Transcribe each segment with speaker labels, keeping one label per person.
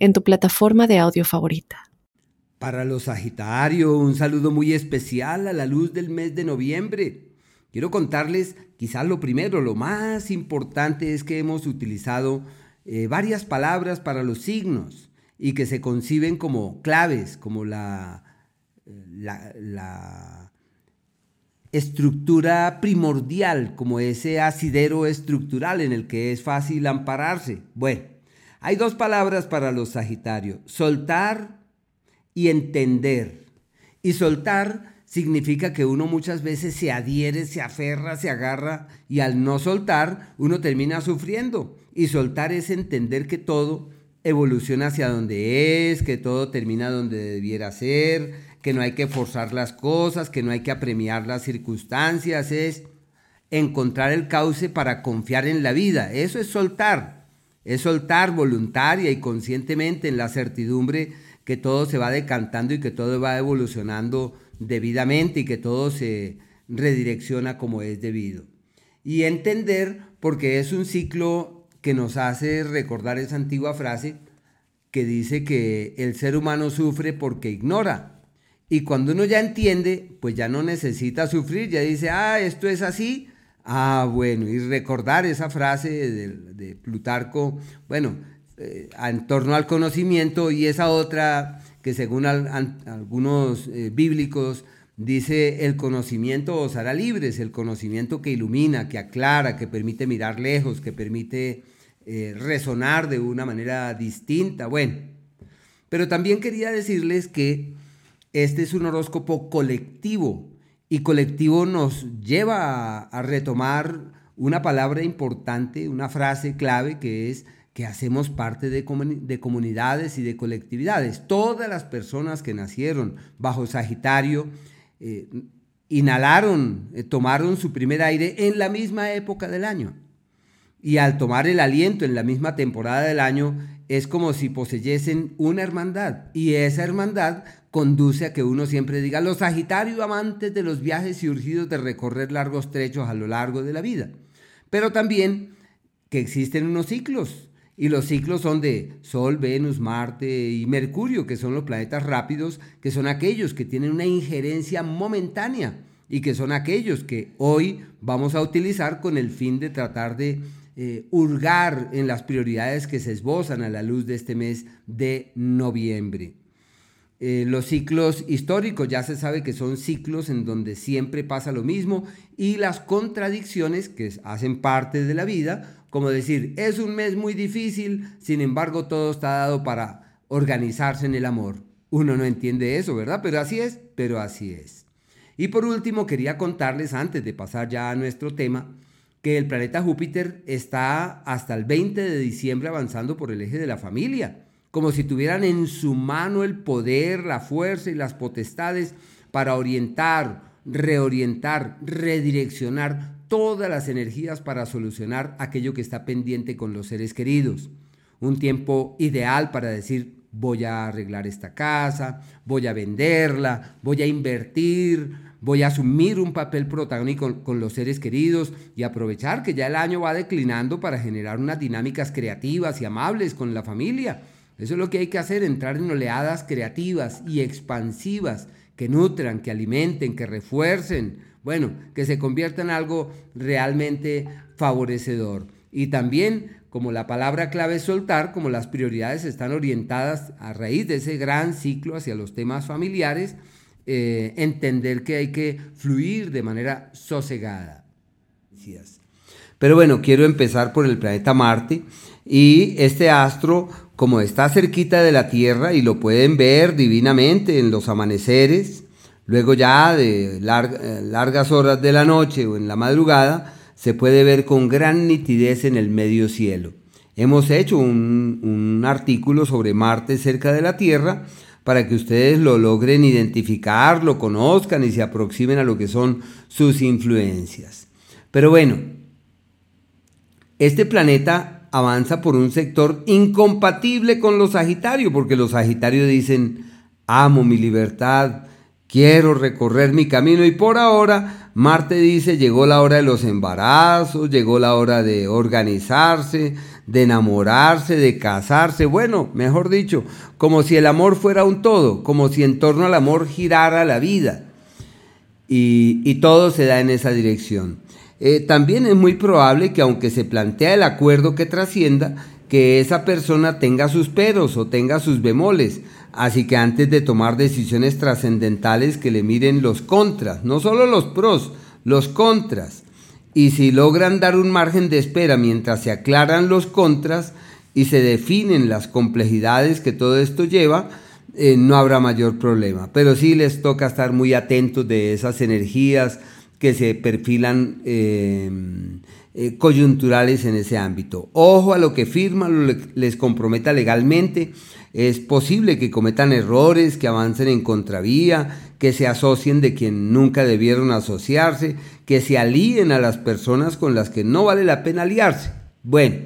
Speaker 1: en tu plataforma de audio favorita.
Speaker 2: Para los Sagitarios, un saludo muy especial a la luz del mes de noviembre. Quiero contarles quizás lo primero, lo más importante es que hemos utilizado eh, varias palabras para los signos y que se conciben como claves, como la, la estructura primordial, como ese asidero estructural en el que es fácil ampararse. Bueno, hay dos palabras para los Sagitarios, soltar y entender. Y soltar significa que uno muchas veces se adhiere, se aferra, se agarra y al no soltar uno termina sufriendo. Y soltar es entender que todo evoluciona hacia donde es, que todo termina donde debiera ser, que no hay que forzar las cosas, que no hay que apremiar las circunstancias, es encontrar el cauce para confiar en la vida. Eso es soltar es soltar voluntaria y conscientemente en la certidumbre que todo se va decantando y que todo va evolucionando debidamente y que todo se redirecciona como es debido. Y entender, porque es un ciclo que nos hace recordar esa antigua frase que dice que el ser humano sufre porque ignora. Y cuando uno ya entiende, pues ya no necesita sufrir, ya dice, ah, esto es así, Ah, bueno, y recordar esa frase de, Plutarco, bueno, eh, en torno al conocimiento y esa otra que según algunos eh, bíblicos dice, el conocimiento os hará libres, el conocimiento que ilumina, que aclara, que permite mirar lejos, que permite eh, resonar de una manera distinta. Bueno, pero también quería decirles que este es un horóscopo colectivo, y colectivo nos lleva a, retomar una palabra importante, una frase clave que es que hacemos parte de, comunidades y de colectividades. Todas las personas que nacieron bajo Sagitario eh, inhalaron, eh, tomaron su primer aire en la misma época del año. Y al tomar el aliento en la misma temporada del año, es como si poseyesen una hermandad. Y esa hermandad conduce a que uno siempre diga, los Sagitarios amantes de los viajes y urgidos de recorrer largos trechos a lo largo de la vida. Pero también que existen unos ciclos. Y los ciclos son de Sol, Venus, Marte y Mercurio, que son los planetas rápidos, que son aquellos que tienen una injerencia momentánea y que son aquellos que hoy vamos a utilizar con el fin de tratar de eh, hurgar en las prioridades que se esbozan a la luz de este mes de noviembre. Eh, los ciclos históricos ya se sabe que son ciclos en donde siempre pasa lo mismo y las contradicciones que hacen parte de la vida, como decir, es un mes muy difícil, sin embargo todo está dado para organizarse en el amor. Uno no entiende eso, ¿verdad? Pero así es, pero así es. Y por último, quería contarles, antes de pasar ya a nuestro tema, que el planeta Júpiter está hasta el 20 de diciembre avanzando por el eje de la familia como si tuvieran en su mano el poder, la fuerza y las potestades para orientar, reorientar, redireccionar todas las energías para solucionar aquello que está pendiente con los seres queridos. Un tiempo ideal para decir, voy a arreglar esta casa, voy a venderla, voy a invertir, voy a asumir un papel protagónico con, los seres queridos y aprovechar que ya el año va declinando para generar unas dinámicas creativas y amables con la familia eso es lo que hay que hacer, entrar en oleadas creativas y expansivas que nutran, que alimenten, que refuercen, bueno, que se conviertan en algo realmente favorecedor. Y también, como la palabra clave es soltar, como las prioridades están orientadas a raíz de ese gran ciclo hacia los temas familiares, eh, entender que hay que fluir de manera sosegada. Pero bueno, quiero empezar por el planeta Marte y este astro como está cerquita de la Tierra y lo pueden ver divinamente en los amaneceres, luego ya de eh, largas horas de la noche o en la madrugada, se puede ver con gran nitidez en el medio cielo. Hemos hecho un, un artículo sobre Marte cerca de la Tierra para que ustedes lo logren identificar, lo conozcan y se aproximen a lo que son sus influencias. Pero bueno, este planeta avanza por un sector incompatible con los Sagitarios, porque los Sagitarios dicen, amo mi libertad, quiero recorrer mi camino y por ahora Marte dice, llegó la hora de los embarazos, llegó la hora de organizarse, de enamorarse, de casarse, bueno, mejor dicho, como si el amor fuera un todo, como si en torno al amor girara la vida. Y, todo se da en esa dirección. Eh, también es muy probable que aunque se plantea el acuerdo que trascienda, que esa persona tenga sus peros o tenga sus bemoles. Así que antes de tomar decisiones trascendentales que le miren los contras, no solo los pros, los contras. Y si logran dar un margen de espera mientras se aclaran los contras y se definen las complejidades que todo esto lleva, eh, no habrá mayor problema. Pero sí les toca estar muy atentos de esas energías que se perfilan eh, eh, coyunturales en ese ámbito. Ojo a lo que firman, lo les comprometa legalmente. Es posible que cometan errores, que avancen en contravía, que se asocien de quien nunca debieron asociarse, que se alíen a las personas con las que no vale la pena aliarse. Bueno,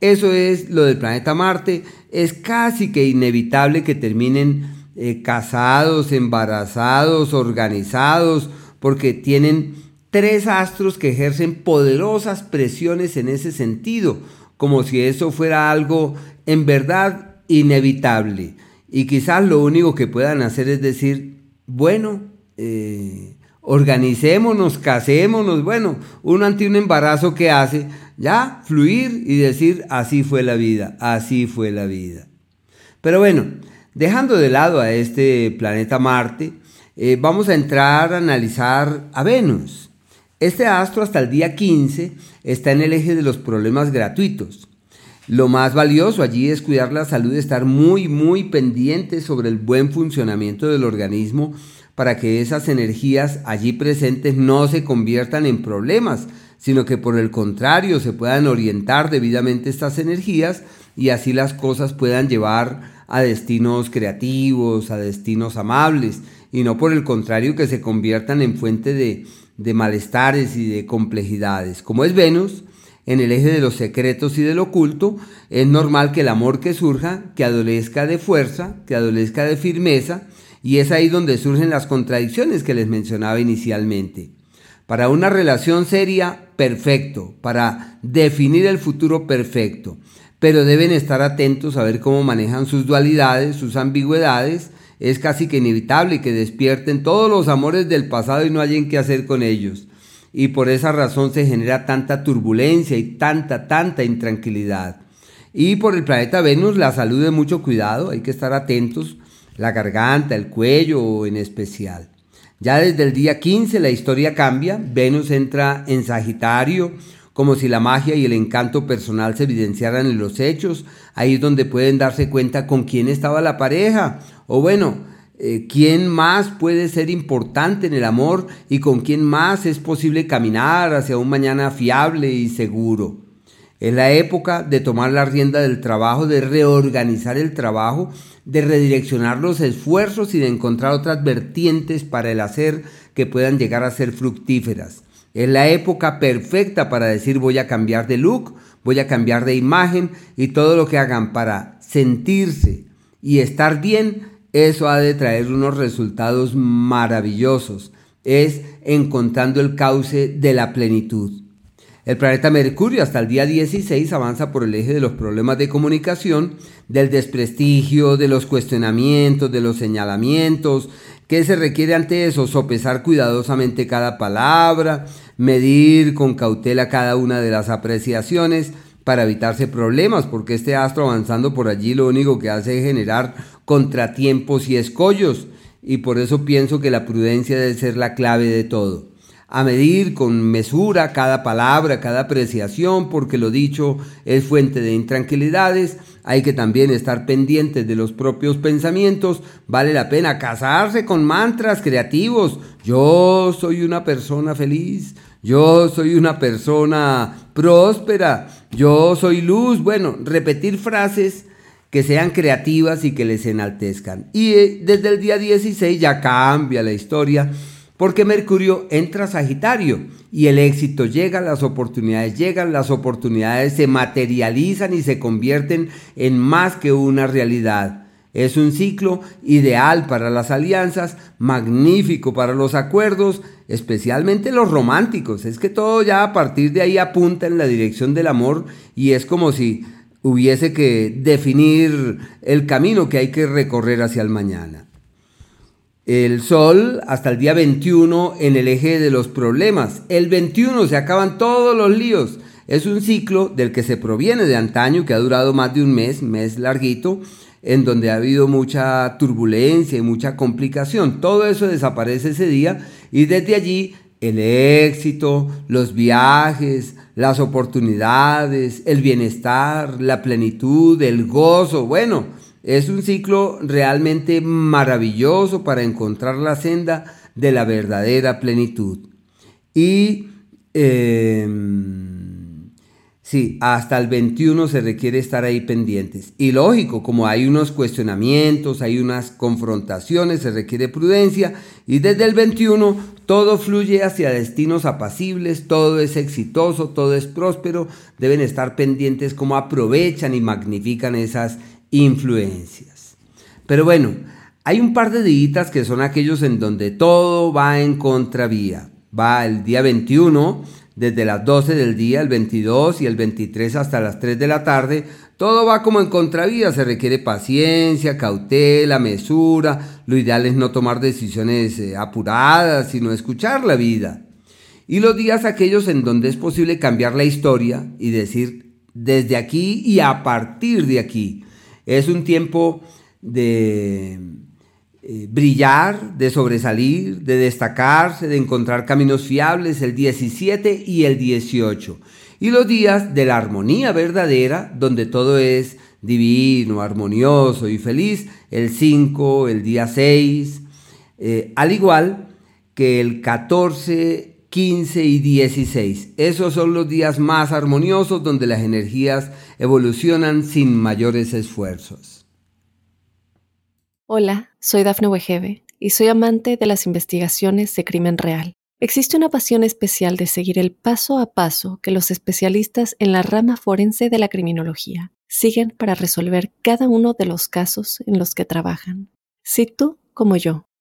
Speaker 2: eso es lo del planeta Marte. Es casi que inevitable que terminen eh, casados, embarazados, organizados, porque tienen tres astros que ejercen poderosas presiones en ese sentido, como si eso fuera algo en verdad inevitable. Y quizás lo único que puedan hacer es decir, bueno, eh, organicémonos, casémonos, bueno, uno ante un embarazo que hace, ya, fluir y decir, así fue la vida, así fue la vida. Pero bueno, dejando de lado a este planeta Marte, eh, vamos a entrar a analizar a Venus. Este astro hasta el día 15 está en el eje de los problemas gratuitos. Lo más valioso allí es cuidar la salud, estar muy, muy pendiente sobre el buen funcionamiento del organismo para que esas energías allí presentes no se conviertan en problemas, sino que por el contrario se puedan orientar debidamente estas energías y así las cosas puedan llevar a destinos creativos, a destinos amables, y no por el contrario que se conviertan en fuente de, de malestares y de complejidades. Como es Venus, en el eje de los secretos y del oculto, es normal que el amor que surja, que adolezca de fuerza, que adolezca de firmeza, y es ahí donde surgen las contradicciones que les mencionaba inicialmente. Para una relación seria, perfecto, para definir el futuro perfecto, pero deben estar atentos a ver cómo manejan sus dualidades, sus ambigüedades, es casi que inevitable que despierten todos los amores del pasado y no hayan qué hacer con ellos. Y por esa razón se genera tanta turbulencia y tanta, tanta intranquilidad. Y por el planeta Venus la salud de mucho cuidado, hay que estar atentos, la garganta, el cuello en especial. Ya desde el día 15 la historia cambia, Venus entra en Sagitario, como si la magia y el encanto personal se evidenciaran en los hechos, ahí es donde pueden darse cuenta con quién estaba la pareja, o bueno, eh, quién más puede ser importante en el amor y con quién más es posible caminar hacia un mañana fiable y seguro. Es la época de tomar la rienda del trabajo, de reorganizar el trabajo, de redireccionar los esfuerzos y de encontrar otras vertientes para el hacer que puedan llegar a ser fructíferas. Es la época perfecta para decir voy a cambiar de look, voy a cambiar de imagen y todo lo que hagan para sentirse y estar bien eso ha de traer unos resultados maravillosos. Es encontrando el cauce de la plenitud. El planeta Mercurio hasta el día 16 avanza por el eje de los problemas de comunicación, del desprestigio, de los cuestionamientos, de los señalamientos. ¿Qué se requiere ante eso? Sopesar cuidadosamente cada palabra, medir con cautela cada una de las apreciaciones, para evitarse problemas, porque este astro avanzando por allí lo único que hace es generar contratiempos y escollos, y por eso pienso que la prudencia debe ser la clave de todo. A medir con mesura cada palabra, cada apreciación, porque lo dicho es fuente de intranquilidades, hay que también estar pendientes de los propios pensamientos, vale la pena casarse con mantras creativos, yo soy una persona feliz, yo soy una persona próspera, yo soy luz. Bueno, repetir frases que sean creativas y que les enaltezcan. Y eh, desde el día 16 ya cambia la historia porque Mercurio entra a Sagitario y el éxito llega, las oportunidades llegan, las oportunidades se materializan y se convierten en más que una realidad. Es un ciclo ideal para las alianzas, magnífico para los acuerdos, especialmente los románticos. Es que todo ya a partir de ahí apunta en la dirección del amor y es como si hubiese que definir el camino que hay que recorrer hacia el mañana el Sol hasta el día 21 en el eje de los problemas. El 21 se acaban todos los líos. Es un ciclo del que se proviene de antaño, que ha durado más de un mes, mes larguito, en donde ha habido mucha turbulencia y mucha complicación. Todo eso desaparece ese día y desde allí el éxito, los viajes, las oportunidades, el bienestar, la plenitud, el gozo, bueno, es un ciclo realmente maravilloso para encontrar la senda de la verdadera plenitud. Y em, sí, hasta el 21 se requiere estar ahí pendientes. Y lógico, como hay unos cuestionamientos, hay unas confrontaciones, se requiere prudencia. Y desde el 21 todo fluye hacia destinos apacibles, todo es exitoso, todo es próspero. Deben estar pendientes cómo aprovechan y magnifican esas influencias. Pero bueno, hay un par de días que son aquellos en donde todo va en contravía. Va el día 21, desde las 12 del día, el 22 y el 23 hasta las 3 de la tarde. Todo va como en contravía, se requiere paciencia, cautela, mesura. Lo ideal es no tomar decisiones eh, apuradas, sino escuchar la vida. Y los días aquellos en donde es posible cambiar la historia y decir desde aquí y a partir de aquí. Es un tiempo de eh, brillar, de sobresalir, de destacarse, de encontrar caminos fiables el 17 y el 18. Y los días de la armonía verdadera, donde todo es divino, armonioso y feliz, el 5, el día 6, eh, al igual que el 14, 15 y 16. Esos son los días más armoniosos donde las energías evolucionan sin mayores esfuerzos.
Speaker 1: Hola, soy Dafne Wegebe y soy amante de las investigaciones de crimen real. Existe una pasión especial de seguir el paso a paso que los especialistas en la rama forense de la criminología siguen para resolver cada uno de los casos en los que trabajan. Si tú, como yo,